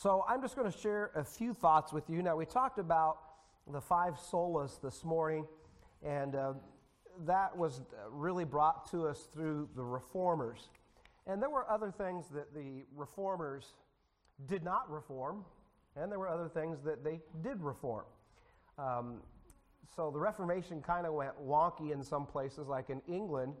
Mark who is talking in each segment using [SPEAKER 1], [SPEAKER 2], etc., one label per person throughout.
[SPEAKER 1] So I'm just going to share a few thoughts with you. Now, we talked about the five solas this morning, and uh, that was really brought to us through the reformers. And there were other things that the reformers did not reform, and there were other things that they did reform. Um, so the Reformation kind of went wonky in some places, like in England,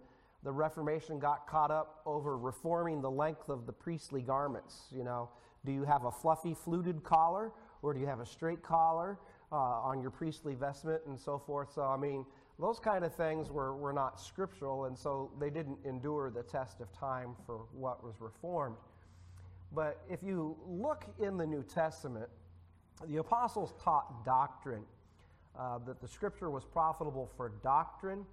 [SPEAKER 1] the Reformation got caught up over reforming the length of the priestly garments. You know, do you have a fluffy fluted collar or do you have a straight collar uh, on your priestly vestment and so forth? So, I mean, those kind of things were, were not scriptural, and so they didn't endure the test of time for what was reformed. But if you look in the New Testament, the apostles taught doctrine, uh, that the scripture was profitable for doctrine,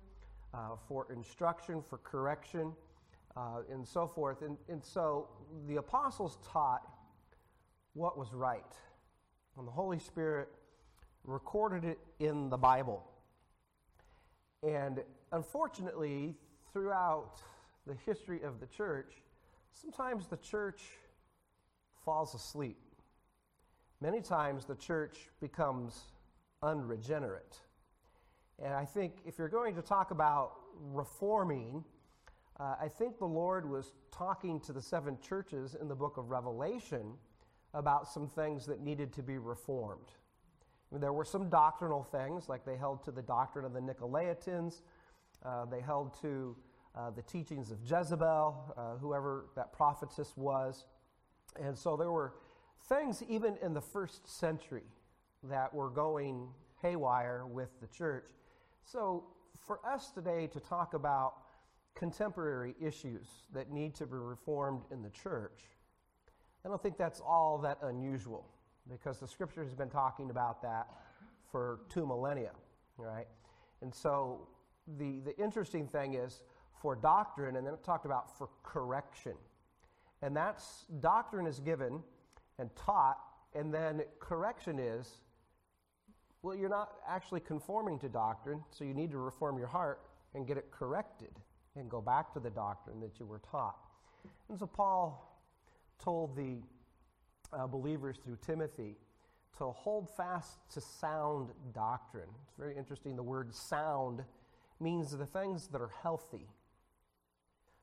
[SPEAKER 1] uh, for instruction, for correction, uh, and so forth. And, and so the apostles taught what was right. And the Holy Spirit recorded it in the Bible. And unfortunately, throughout the history of the church, sometimes the church falls asleep. Many times the church becomes unregenerate. And I think if you're going to talk about reforming, uh, I think the Lord was talking to the seven churches in the book of Revelation about some things that needed to be reformed. I mean, there were some doctrinal things, like they held to the doctrine of the Nicolaitans, uh, they held to uh, the teachings of Jezebel, uh, whoever that prophetess was. And so there were things, even in the first century, that were going haywire with the church. So, for us today to talk about contemporary issues that need to be reformed in the church, I don't think that's all that unusual because the scripture has been talking about that for two millennia, right? And so the, the interesting thing is for doctrine, and then it talked about for correction. And that's doctrine is given and taught, and then correction is well, you're not actually conforming to doctrine, so you need to reform your heart and get it corrected and go back to the doctrine that you were taught. And so Paul told the uh, believers through Timothy to hold fast to sound doctrine. It's very interesting. The word sound means the things that are healthy.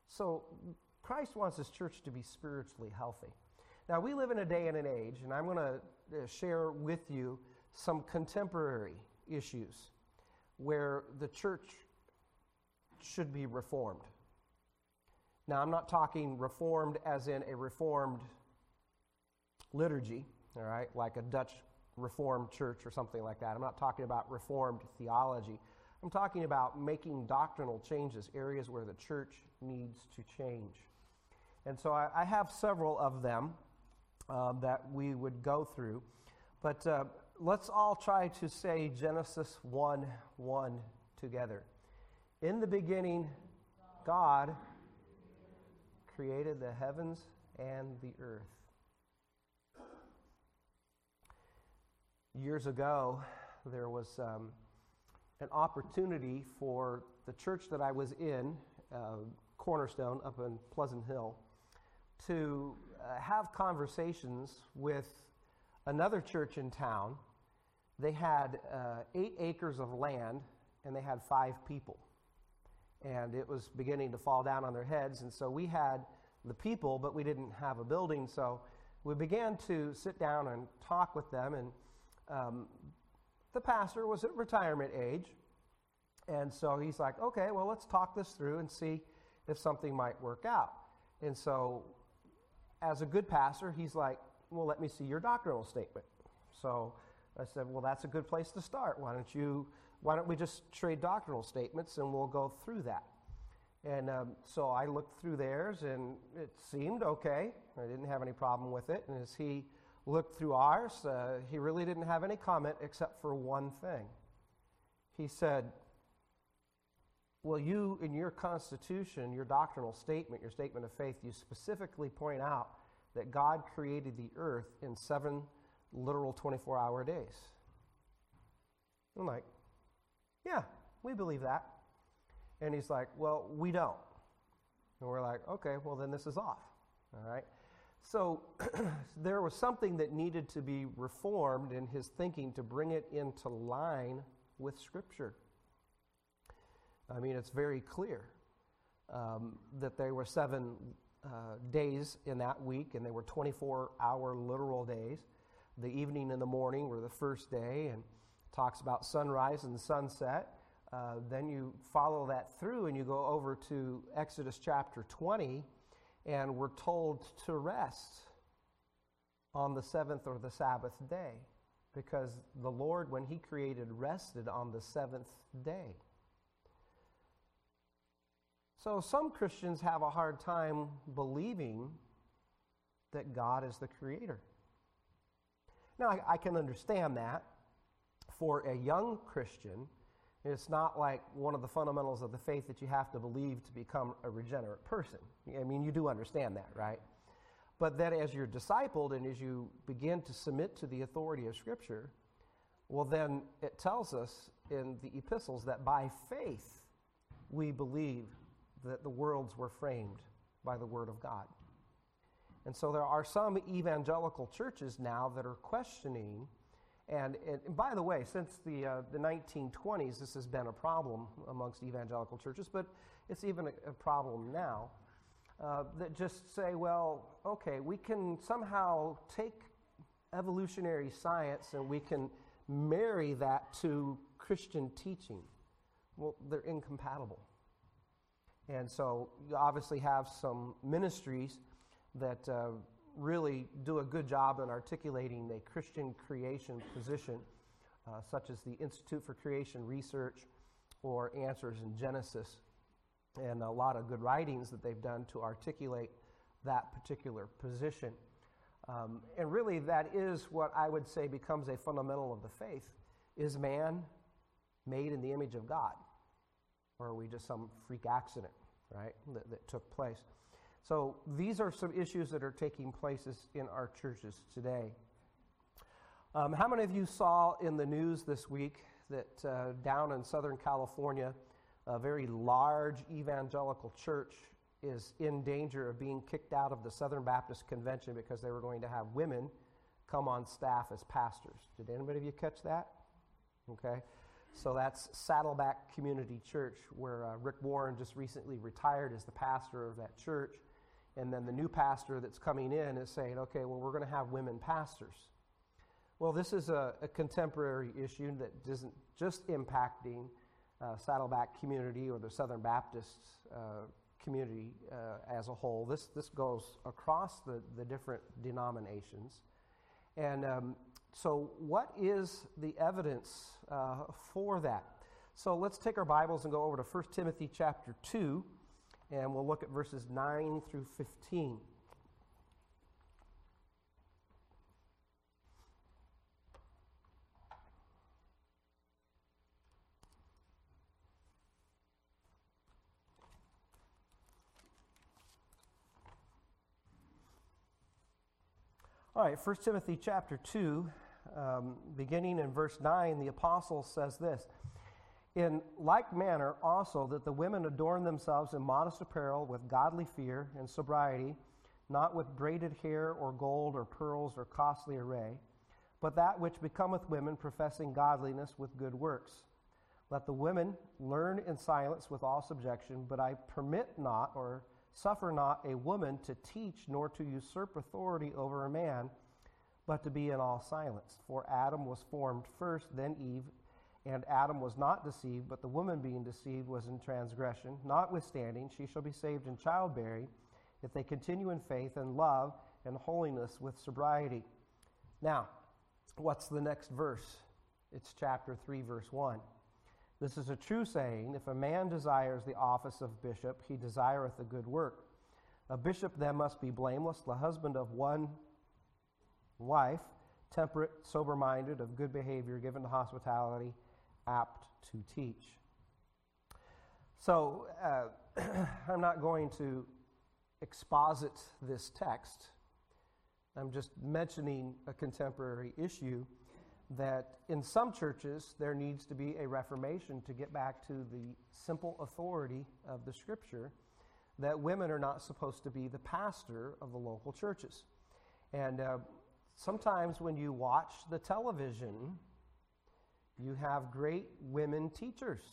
[SPEAKER 1] So Christ wants his church to be spiritually healthy. Now, we live in a day and an age, and I'm going to uh, share with you some contemporary issues where the church should be reformed. Now, I'm not talking reformed as in a reformed liturgy, all right, like a Dutch Reformed church or something like that. I'm not talking about reformed theology. I'm talking about making doctrinal changes, areas where the church needs to change. And so I, I have several of them um, that we would go through. But uh, let's all try to say Genesis 1 1 together. In the beginning, God created the heavens and the earth. Years ago, there was um, an opportunity for the church that I was in, uh, Cornerstone, up in Pleasant Hill, to uh, have conversations with another church in town. They had uh, eight acres of land and they had five people. And it was beginning to fall down on their heads. And so we had the people, but we didn't have a building. So we began to sit down and talk with them. And um, the pastor was at retirement age. And so he's like, okay, well, let's talk this through and see if something might work out. And so, as a good pastor, he's like, well, let me see your doctrinal statement. So I said, well, that's a good place to start. Why don't you, why don't we just trade doctrinal statements and we'll go through that? And um, so I looked through theirs and it seemed okay. I didn't have any problem with it. And as he looked through ours, uh, he really didn't have any comment except for one thing. He said, Well, you, in your constitution, your doctrinal statement, your statement of faith, you specifically point out that God created the earth in seven literal 24 hour days. I'm like, yeah, we believe that. And he's like, well, we don't. And we're like, okay, well, then this is off. All right. So there was something that needed to be reformed in his thinking to bring it into line with Scripture. I mean, it's very clear um, that there were seven uh, days in that week, and they were 24 hour literal days. The evening and the morning were the first day, and talks about sunrise and sunset. Uh, then you follow that through and you go over to Exodus chapter 20, and we're told to rest on the seventh or the Sabbath day because the Lord, when He created, rested on the seventh day. So some Christians have a hard time believing that God is the creator. Now, I, I can understand that. For a young Christian, it's not like one of the fundamentals of the faith that you have to believe to become a regenerate person. I mean, you do understand that, right? But that as you're discipled and as you begin to submit to the authority of Scripture, well, then it tells us in the epistles that by faith we believe that the worlds were framed by the Word of God. And so there are some evangelical churches now that are questioning. And, and by the way, since the, uh, the 1920s, this has been a problem amongst evangelical churches, but it's even a, a problem now. Uh, that just say, well, okay, we can somehow take evolutionary science and we can marry that to Christian teaching. Well, they're incompatible. And so you obviously have some ministries that uh, really do a good job in articulating a Christian creation position, uh, such as the Institute for Creation Research or Answers in Genesis, and a lot of good writings that they've done to articulate that particular position. Um, and really, that is what I would say becomes a fundamental of the faith. Is man made in the image of God? Or are we just some freak accident, right, that, that took place? So these are some issues that are taking places in our churches today. Um, how many of you saw in the news this week that uh, down in Southern California, a very large evangelical church is in danger of being kicked out of the Southern Baptist Convention because they were going to have women come on staff as pastors? Did anybody of you catch that? Okay. So that's Saddleback Community Church, where uh, Rick Warren just recently retired as the pastor of that church. And then the new pastor that's coming in is saying, okay, well, we're going to have women pastors. Well, this is a, a contemporary issue that isn't just impacting uh, Saddleback community or the Southern Baptist uh, community uh, as a whole. This, this goes across the, the different denominations. And um, so, what is the evidence uh, for that? So, let's take our Bibles and go over to 1 Timothy chapter 2 and we'll look at verses 9 through 15. All right, 1 Timothy chapter 2, um, beginning in verse 9, the apostle says this in like manner, also, that the women adorn themselves in modest apparel with godly fear and sobriety, not with braided hair or gold or pearls or costly array, but that which becometh women professing godliness with good works. Let the women learn in silence with all subjection, but I permit not or suffer not a woman to teach nor to usurp authority over a man, but to be in all silence. For Adam was formed first, then Eve and Adam was not deceived, but the woman being deceived was in transgression. Notwithstanding, she shall be saved in childbearing if they continue in faith and love and holiness with sobriety. Now, what's the next verse? It's chapter 3, verse 1. This is a true saying if a man desires the office of bishop, he desireth a good work. A bishop then must be blameless, the husband of one wife, temperate, sober minded, of good behavior, given to hospitality apt to teach. So, uh, I'm not going to exposit this text. I'm just mentioning a contemporary issue that in some churches there needs to be a reformation to get back to the simple authority of the scripture that women are not supposed to be the pastor of the local churches. And uh, sometimes when you watch the television, you have great women teachers.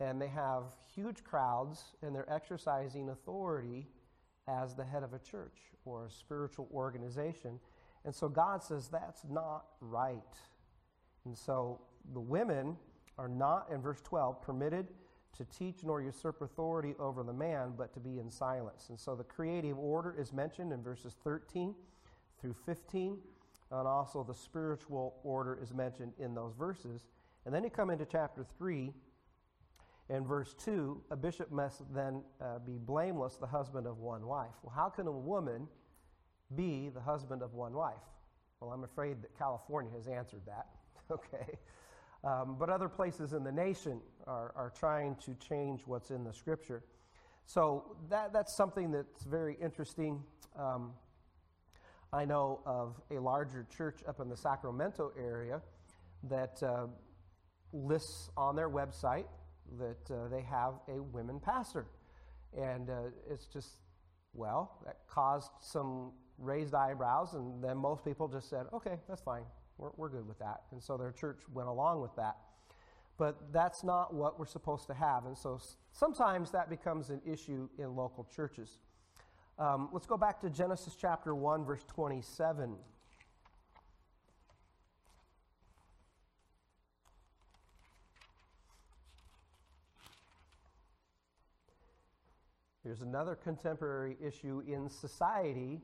[SPEAKER 1] And they have huge crowds, and they're exercising authority as the head of a church or a spiritual organization. And so God says that's not right. And so the women are not, in verse 12, permitted to teach nor usurp authority over the man, but to be in silence. And so the creative order is mentioned in verses 13 through 15, and also the spiritual order is mentioned in those verses. And then you come into chapter 3, and verse 2 a bishop must then uh, be blameless, the husband of one wife. Well, how can a woman be the husband of one wife? Well, I'm afraid that California has answered that. okay. Um, but other places in the nation are, are trying to change what's in the scripture. So that, that's something that's very interesting. Um, I know of a larger church up in the Sacramento area that uh, lists on their website that uh, they have a women pastor. And uh, it's just, well, that caused some raised eyebrows, and then most people just said, okay, that's fine. We're, we're good with that. And so their church went along with that. But that's not what we're supposed to have. And so sometimes that becomes an issue in local churches. Um, let's go back to Genesis chapter 1, verse 27. Here's another contemporary issue in society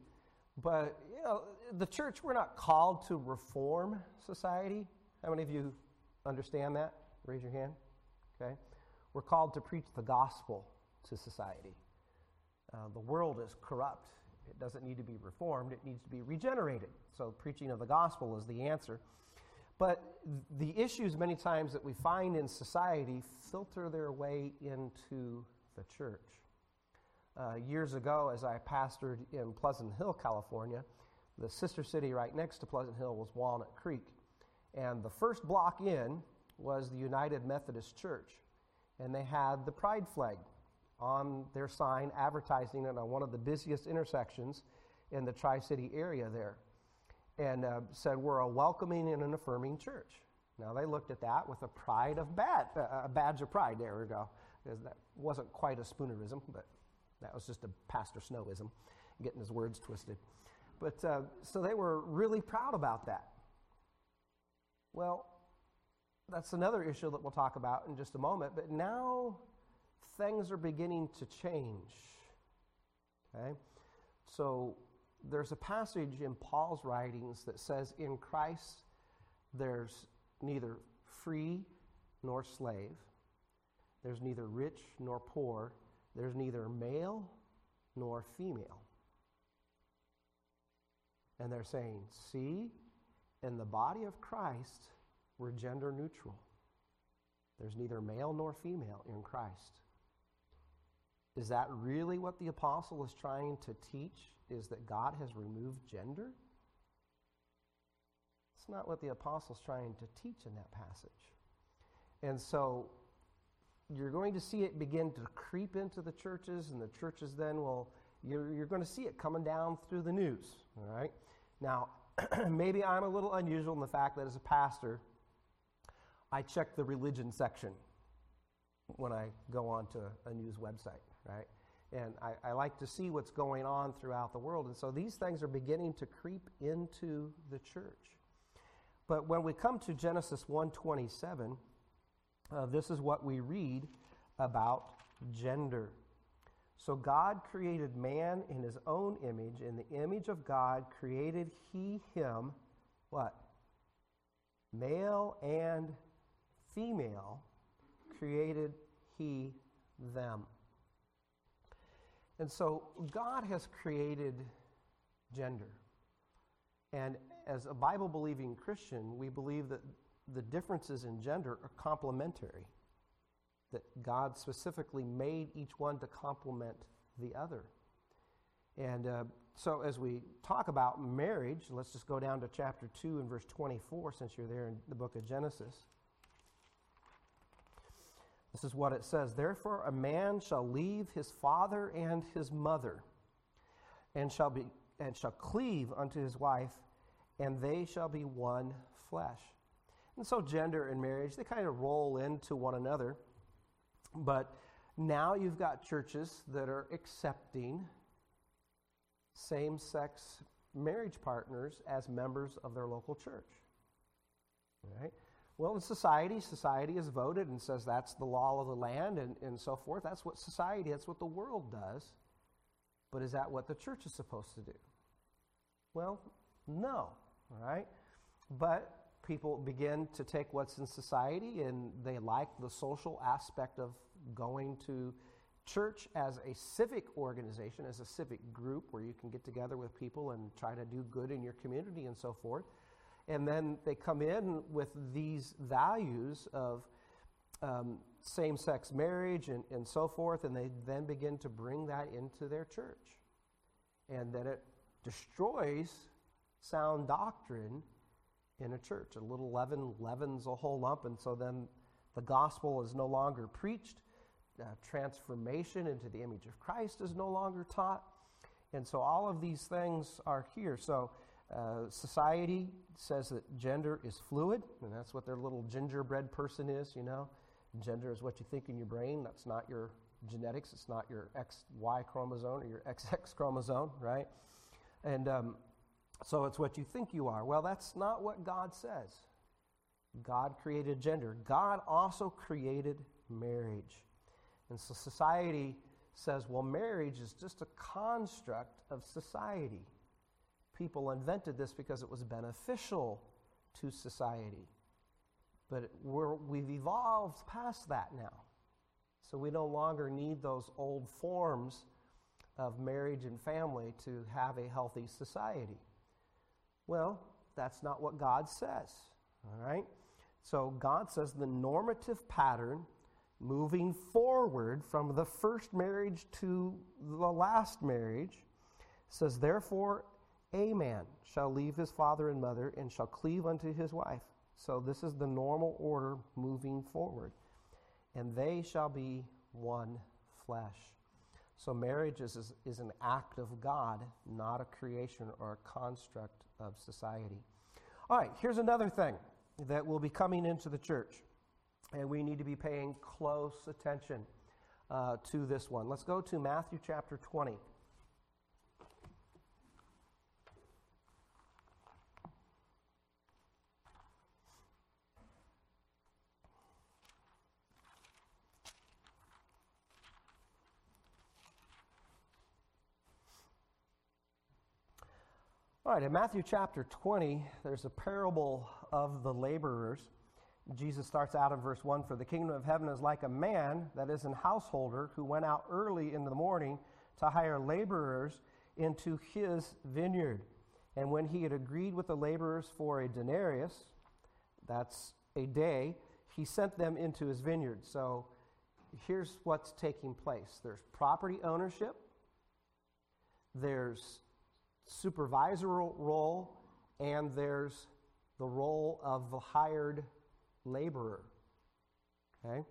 [SPEAKER 1] but, you know, the church, we're not called to reform society. How many of you understand that? Raise your hand. Okay. We're called to preach the gospel to society. Uh, the world is corrupt. It doesn't need to be reformed, it needs to be regenerated. So, preaching of the gospel is the answer. But the issues, many times, that we find in society filter their way into the church. Uh, years ago, as I pastored in Pleasant Hill, California, the sister city right next to Pleasant Hill was Walnut Creek. And the first block in was the United Methodist Church. And they had the pride flag on their sign advertising it on one of the busiest intersections in the Tri City area there. And uh, said, We're a welcoming and an affirming church. Now they looked at that with a pride of bad, uh, a badge of pride. There we go. That wasn't quite a spoonerism, but that was just a Pastor Snowism, getting his words twisted. But uh, so they were really proud about that. Well, that's another issue that we'll talk about in just a moment. But now things are beginning to change. Okay? So there's a passage in Paul's writings that says, In Christ, there's neither free nor slave, there's neither rich nor poor, there's neither male nor female. And they're saying, see, in the body of Christ, we're gender neutral. There's neither male nor female in Christ. Is that really what the apostle is trying to teach? Is that God has removed gender? It's not what the apostle is trying to teach in that passage. And so you're going to see it begin to creep into the churches, and the churches then will, you're, you're going to see it coming down through the news, all right? Now, maybe I'm a little unusual in the fact that as a pastor, I check the religion section when I go onto a news website, right? And I, I, like to see what's going on throughout the world. And so these things are beginning to creep into the church. But when we come to Genesis 127, uh, this is what we read about gender. So God created man in his own image. In the image of God created he him, what? Male and female created he them. And so God has created gender. And as a Bible believing Christian, we believe that the differences in gender are complementary, that God specifically made each one to complement the other. And uh, so, as we talk about marriage, let's just go down to chapter 2 and verse 24, since you're there in the book of Genesis. This is what it says Therefore, a man shall leave his father and his mother, and shall be and shall cleave unto his wife, and they shall be one flesh. And so, gender and marriage, they kind of roll into one another. But now you've got churches that are accepting same sex marriage partners as members of their local church. Right? Well, in society, society has voted and says that's the law of the land and, and so forth. That's what society, that's what the world does. But is that what the church is supposed to do? Well, no, all right? But people begin to take what's in society and they like the social aspect of going to church as a civic organization, as a civic group where you can get together with people and try to do good in your community and so forth. And then they come in with these values of um, same sex marriage and, and so forth, and they then begin to bring that into their church. And then it destroys sound doctrine in a church. A little leaven leavens a whole lump, and so then the gospel is no longer preached. Uh, transformation into the image of Christ is no longer taught. And so all of these things are here. So uh, society says that gender is fluid, and that's what their little gingerbread person is, you know. Gender is what you think in your brain. That's not your genetics. It's not your XY chromosome or your XX chromosome, right? And um, so it's what you think you are. Well, that's not what God says. God created gender, God also created marriage. And so society says, well, marriage is just a construct of society. People invented this because it was beneficial to society. But we have evolved past that now. So we no longer need those old forms of marriage and family to have a healthy society. Well, that's not what God says. All right? So God says the normative pattern moving forward from the first marriage to the last marriage says, Therefore, a man shall leave his father and mother and shall cleave unto his wife. So this is the normal order moving forward. And they shall be one flesh. So marriage is, is, an act of God, not a creation or a construct of society. All right, here's another thing that will be coming into the church, and we need to be paying close attention uh, to this one. Let's go to Matthew chapter 20. All right, in Matthew chapter 20, there's a parable of the laborers. Jesus starts out in verse 1 For the kingdom of heaven is like a man that is an householder who went out early in the morning to hire laborers into his vineyard. And when he had agreed with the laborers for a denarius, that's a day, he sent them into his vineyard. So here's what's taking place there's property ownership, there's supervisory role, and there's the role of the hired laborer. Okay?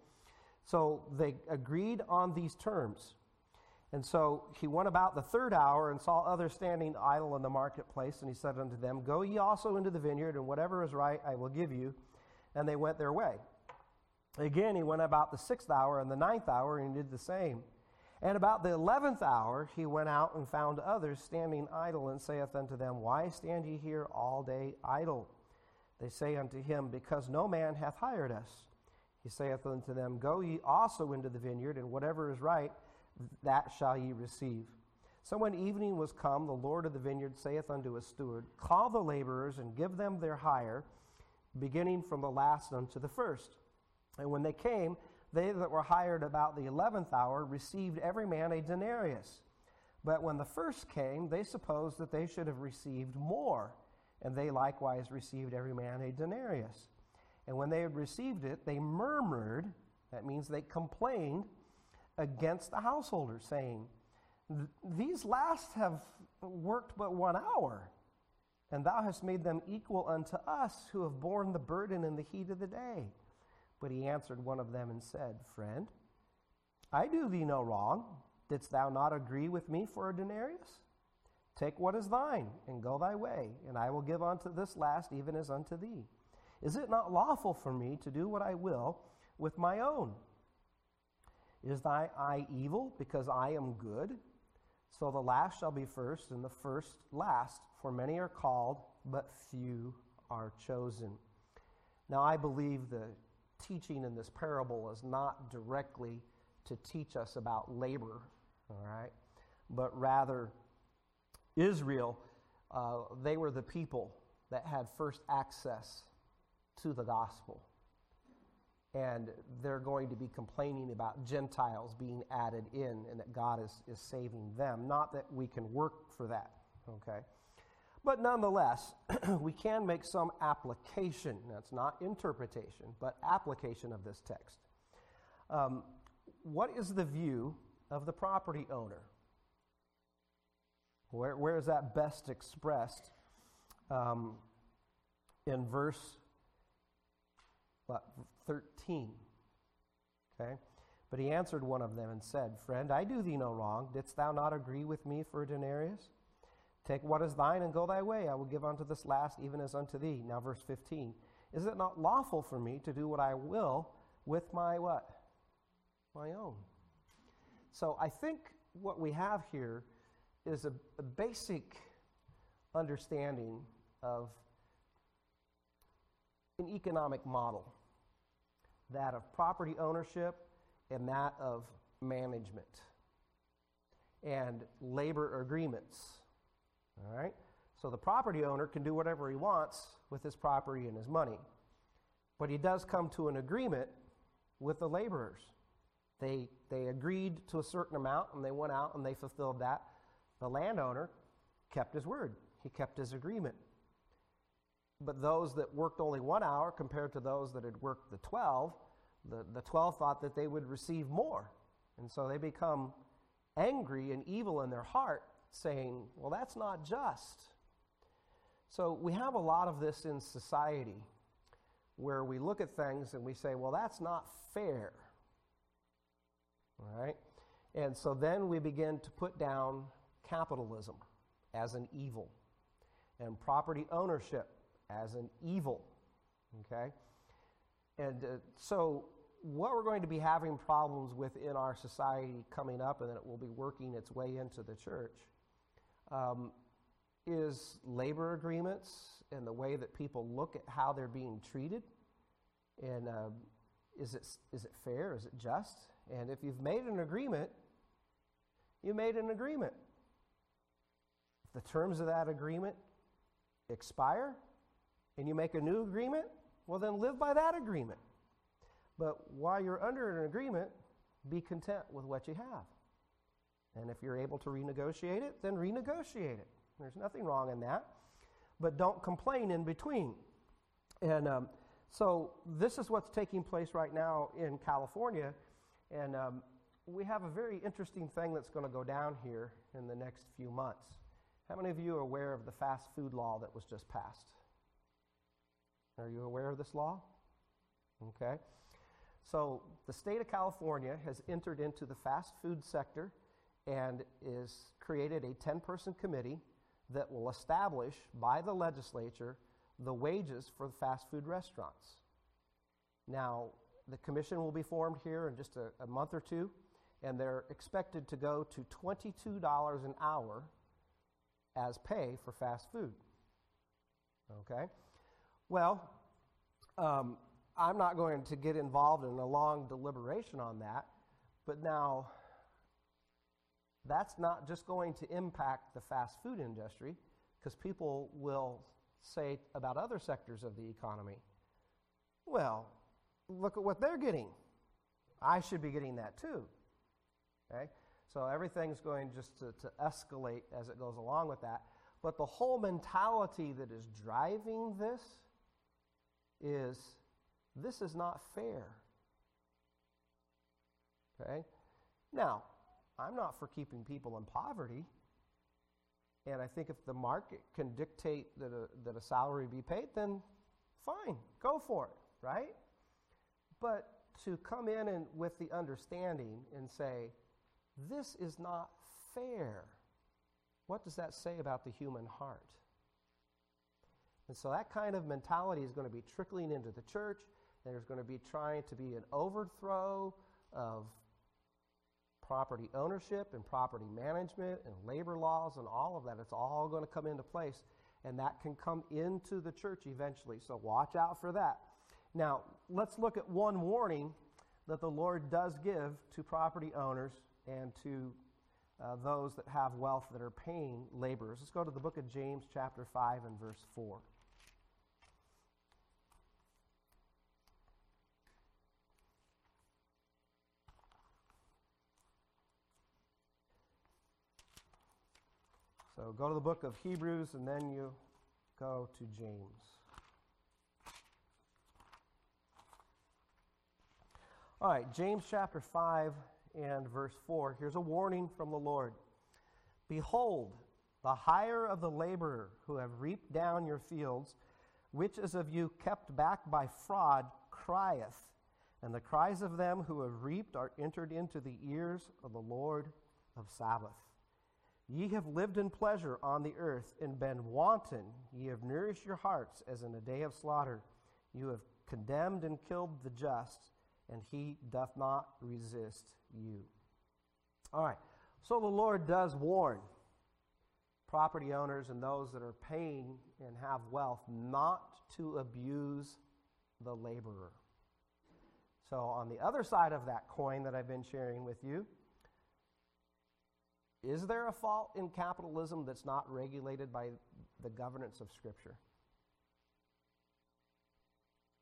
[SPEAKER 1] So they agreed on these terms. And so he went about the third hour and saw others standing idle in the marketplace, and he said unto them, Go ye also into the vineyard, and whatever is right I will give you. And they went their way. Again, he went about the sixth hour and the ninth hour, and he did the same. And about the eleventh hour he went out and found others standing idle, and saith unto them, Why stand ye here all day idle? They say unto him, Because no man hath hired us. He saith unto them, Go ye also into the vineyard, and whatever is right, that shall ye receive. So when evening was come, the Lord of the vineyard saith unto his steward, Call the laborers and give them their hire, beginning from the last unto the first. And when they came, they that were hired about the eleventh hour received every man a denarius. But when the first came, they supposed that they should have received more, and they likewise received every man a denarius. And when they had received it, they murmured, that means they complained, against the householder, saying, These last have worked but one hour, and thou hast made them equal unto us who have borne the burden in the heat of the day. But he answered one of them and said, Friend, I do thee no wrong. Didst thou not agree with me for a denarius? Take what is thine, and go thy way, and I will give unto this last even as unto thee. Is it not lawful for me to do what I will with my own? Is thy eye evil because I am good? So the last shall be first, and the first last, for many are called, but few are chosen. Now, I believe the teaching in this parable is not directly to teach us about labor, all right, but rather Israel, uh, they were the people that had first access to the gospel. And they're going to be complaining about Gentiles being added in and that God is, is saving them. Not that we can work for that, okay? But nonetheless, we can make some application. That's not interpretation, but application of this text. Um, what is the view of the property owner? Where, where is that best expressed? Um, in verse what, 13. Okay? But he answered one of them and said, Friend, I do thee no wrong. Didst thou not agree with me for a denarius? Take what is thine and go thy way. I will give unto this last even as unto thee. Now, verse 15. Is it not lawful for me to do what I will with my what? My own. So I think what we have here is a, a basic understanding of an economic model that of property ownership and that of management and labor agreements. All right? So the property owner can do whatever he wants with his property and his money. But he does come to an agreement with the laborers. They, they agreed to a certain amount and they went out and they fulfilled that. The landowner kept his word, he kept his agreement. But those that worked only one hour compared to those that had worked the 12, the, the 12 thought that they would receive more. And so they become angry and evil in their heart, saying, Well, that's not just. So we have a lot of this in society where we look at things and we say, Well, that's not fair. All right? And so then we begin to put down capitalism as an evil and property ownership as an evil. Okay? And uh, so, what we're going to be having problems with in our society coming up, and that it will be working its way into the church, um, is labor agreements and the way that people look at how they're being treated. And uh, is, it, is it fair? Is it just? And if you've made an agreement, you made an agreement. If the terms of that agreement expire, and you make a new agreement, well, then live by that agreement. But while you're under an agreement, be content with what you have. And if you're able to renegotiate it, then renegotiate it. There's nothing wrong in that. But don't complain in between. And um, so this is what's taking place right now in California. And um, we have a very interesting thing that's going to go down here in the next few months. How many of you are aware of the fast food law that was just passed? Are you aware of this law? Okay. So, the state of California has entered into the fast food sector and is created a 10 person committee that will establish by the legislature the wages for the fast food restaurants. Now, the commission will be formed here in just a, a month or two, and they're expected to go to $22 an hour as pay for fast food. Okay? Well, um, I'm not going to get involved in a long deliberation on that, but now that's not just going to impact the fast food industry, because people will say about other sectors of the economy, well, look at what they're getting. I should be getting that too. Okay? So everything's going just to, to escalate as it goes along with that. But the whole mentality that is driving this is this is not fair. Okay? Now, I'm not for keeping people in poverty. And I think if the market can dictate that a, that a salary be paid, then fine, go for it, right? But to come in and with the understanding and say, this is not fair. what does that say about the human heart? And so that kind of mentality is going to be trickling into the church. There's going to be trying to be an overthrow of property ownership and property management and labor laws and all of that. It's all going to come into place, and that can come into the church eventually. So watch out for that. Now, let's look at one warning that the Lord does give to property owners and to uh, those that have wealth that are paying laborers. Let's go to the book of James, chapter 5, and verse 4. So go to the book of Hebrews and then you go to James. All right, James chapter 5 and verse 4. Here's a warning from the Lord Behold, the hire of the laborer who have reaped down your fields, which is of you kept back by fraud, crieth. And the cries of them who have reaped are entered into the ears of the Lord of Sabaoth. Ye have lived in pleasure on the earth and been wanton. Ye have nourished your hearts as in a day of slaughter. You have condemned and killed the just, and he doth not resist you. All right, so the Lord does warn property owners and those that are paying and have wealth not to abuse the laborer. So, on the other side of that coin that I've been sharing with you, is there a fault in capitalism that's not regulated by the governance of Scripture?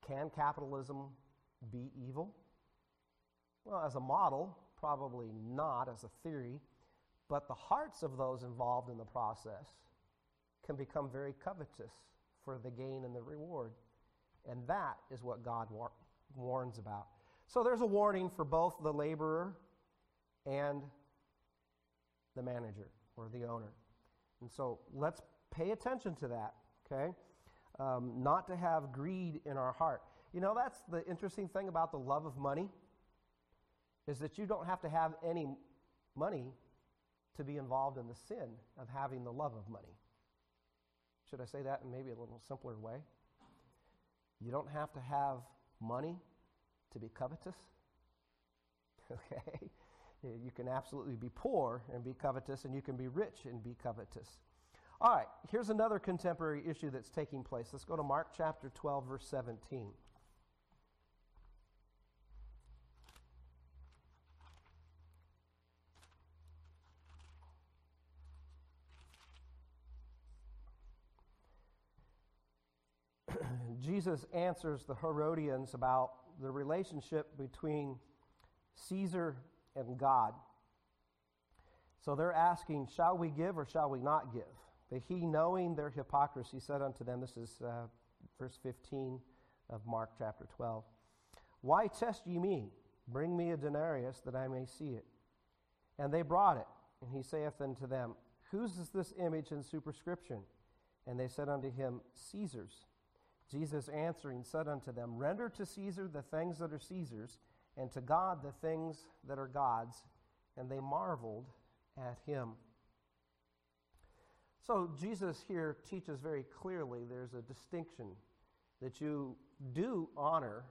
[SPEAKER 1] Can capitalism be evil? Well, as a model, probably not as a theory, but the hearts of those involved in the process can become very covetous for the gain and the reward. And that is what God war- warns about. So there's a warning for both the laborer and the manager or the owner. And so let's pay attention to that, okay? Um, not to have greed in our heart. You know, that's the interesting thing about the love of money is that you don't have to have any money to be involved in the sin of having the love of money. Should I say that in maybe a little simpler way? You don't have to have money to be covetous. Okay? Eh, you can absolutely be poor and be covetous, and you can be rich and be covetous. All right, here's another contemporary issue that's taking place. Let's go to Mark chapter 12, verse 17. Jesus answers the Herodians about the relationship between Caesar and God. So they're asking, Shall we give or shall we not give? But he, knowing their hypocrisy, said unto them, This is uh, verse 15 of Mark chapter 12. Why test ye me? Bring me a denarius that I may see it. And they brought it. And he saith unto them, Whose is this image and superscription? And they said unto him, Caesar's. Jesus answering said unto them, Render to Caesar the things that are Caesar's, and to God the things that are God's. And they marveled at him. So Jesus here teaches very clearly there's a distinction that you do honor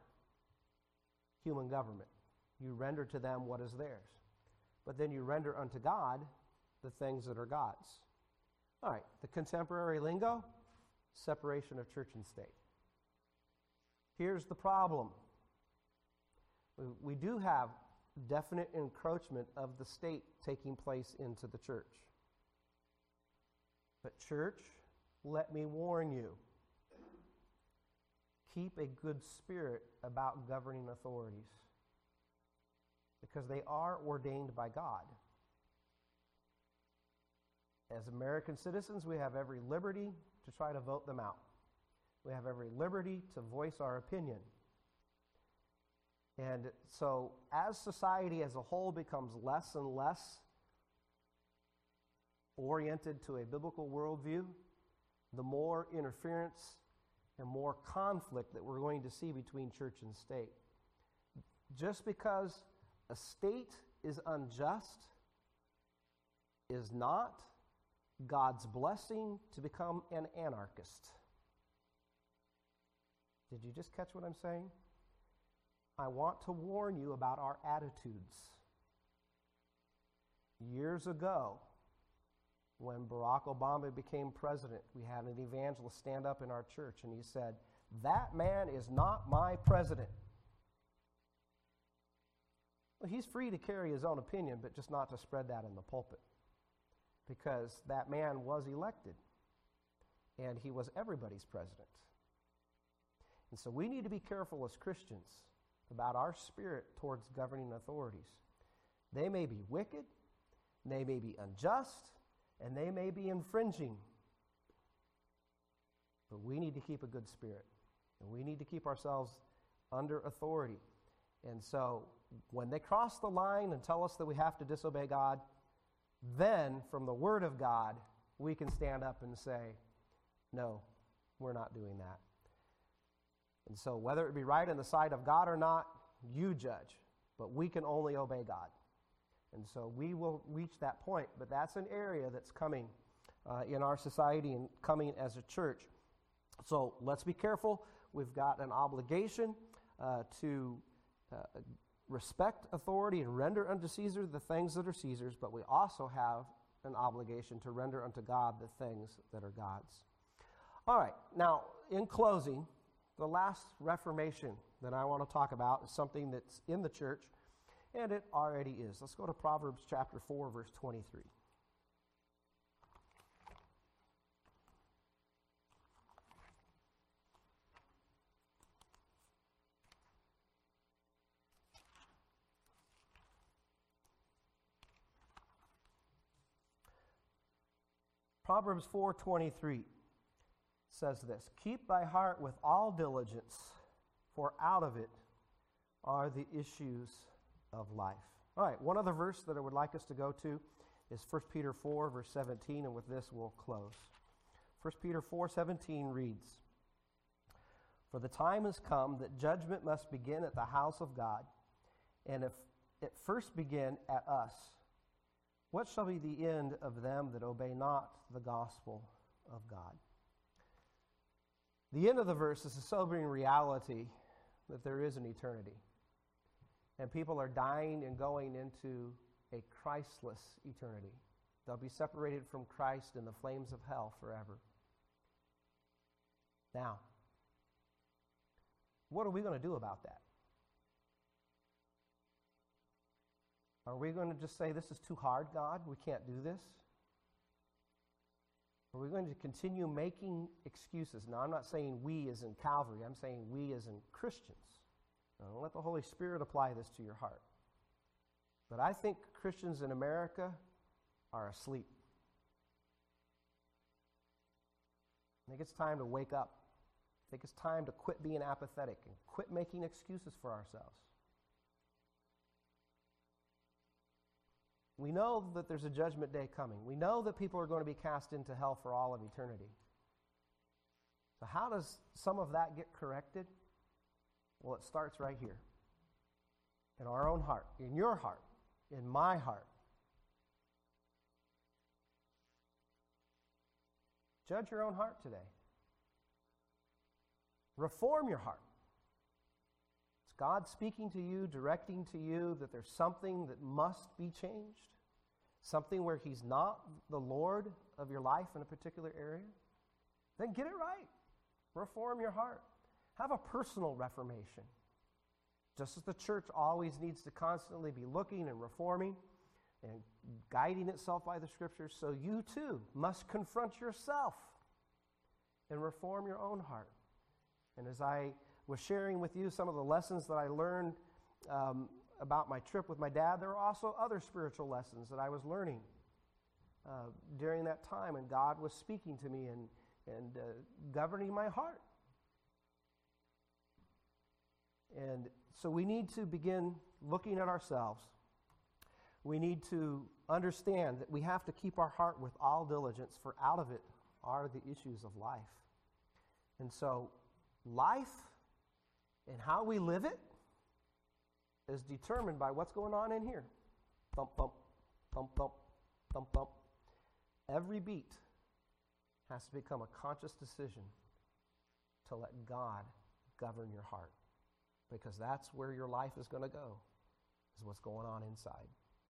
[SPEAKER 1] human government. You render to them what is theirs. But then you render unto God the things that are God's. All right, the contemporary lingo separation of church and state. Here's the problem we do have definite encroachment of the state taking place into the church. But, church, let me warn you keep a good spirit about governing authorities because they are ordained by God. As American citizens, we have every liberty to try to vote them out. We have every liberty to voice our opinion. And so, as society as a whole becomes less and less oriented to a biblical worldview, the more interference and more conflict that we're going to see between church and state. Just because a state is unjust is not God's blessing to become an anarchist. Did you just catch what I'm saying? I want to warn you about our attitudes. Years ago, when Barack Obama became president, we had an evangelist stand up in our church and he said, That man is not my president. Well, he's free to carry his own opinion, but just not to spread that in the pulpit. Because that man was elected, and he was everybody's president. And so we need to be careful as Christians about our spirit towards governing authorities. They may be wicked, they may be unjust, and they may be infringing. But we need to keep a good spirit, and we need to keep ourselves under authority. And so when they cross the line and tell us that we have to disobey God, then from the Word of God, we can stand up and say, no, we're not doing that. And so, whether it be right in the sight of God or not, you judge. But we can only obey God. And so, we will reach that point. But that's an area that's coming uh, in our society and coming as a church. So, let's be careful. We've got an obligation uh, to uh, respect authority and render unto Caesar the things that are Caesar's, but we also have an obligation to render unto God the things that are God's. All right, now, in closing, the last reformation that I want to talk about is something that's in the church, and it already is. Let's go to Proverbs chapter 4, verse 23. Proverbs 4:23 says this, "Keep thy heart with all diligence, for out of it are the issues of life." All right, one other verse that I would like us to go to is 1 Peter 4 verse 17 and with this we'll close. 1 Peter 4:17 reads, "For the time has come that judgment must begin at the house of God, and if it first begin at us, what shall be the end of them that obey not the gospel of God? The end of the verse is a sobering reality that there is an eternity. And people are dying and going into a Christless eternity. They'll be separated from Christ in the flames of hell forever. Now, what are we going to do about that? Are we going to just say, This is too hard, God? We can't do this? Are we going to continue making excuses? Now, I'm not saying we as in Calvary, I'm saying we as in Christians. Now, don't let the Holy Spirit apply this to your heart. But I think Christians in America are asleep. I think it's time to wake up. I think it's time to quit being apathetic and quit making excuses for ourselves. We know that there's a judgment day coming. We know that people are going to be cast into hell for all of eternity. So, how does some of that get corrected? Well, it starts right here in our own heart, in your heart, in my heart. Judge your own heart today. Reform your heart. God speaking to you, directing to you that there's something that must be changed? Something where He's not the Lord of your life in a particular area? Then get it right. Reform your heart. Have a personal reformation. Just as the church always needs to constantly be looking and reforming and guiding itself by the scriptures, so you too must confront yourself and reform your own heart. And as I was sharing with you some of the lessons that I learned um, about my trip with my dad, there were also other spiritual lessons that I was learning uh, during that time, and God was speaking to me and, and uh, governing my heart. And so we need to begin looking at ourselves. We need to understand that we have to keep our heart with all diligence, for out of it are the issues of life. And so, life and how we live it is determined by what's going on in here. Thump, thump, thump, thump, thump, thump. every beat has to become a conscious decision to let God govern your heart because that's where your life is going to go, is what's going on inside.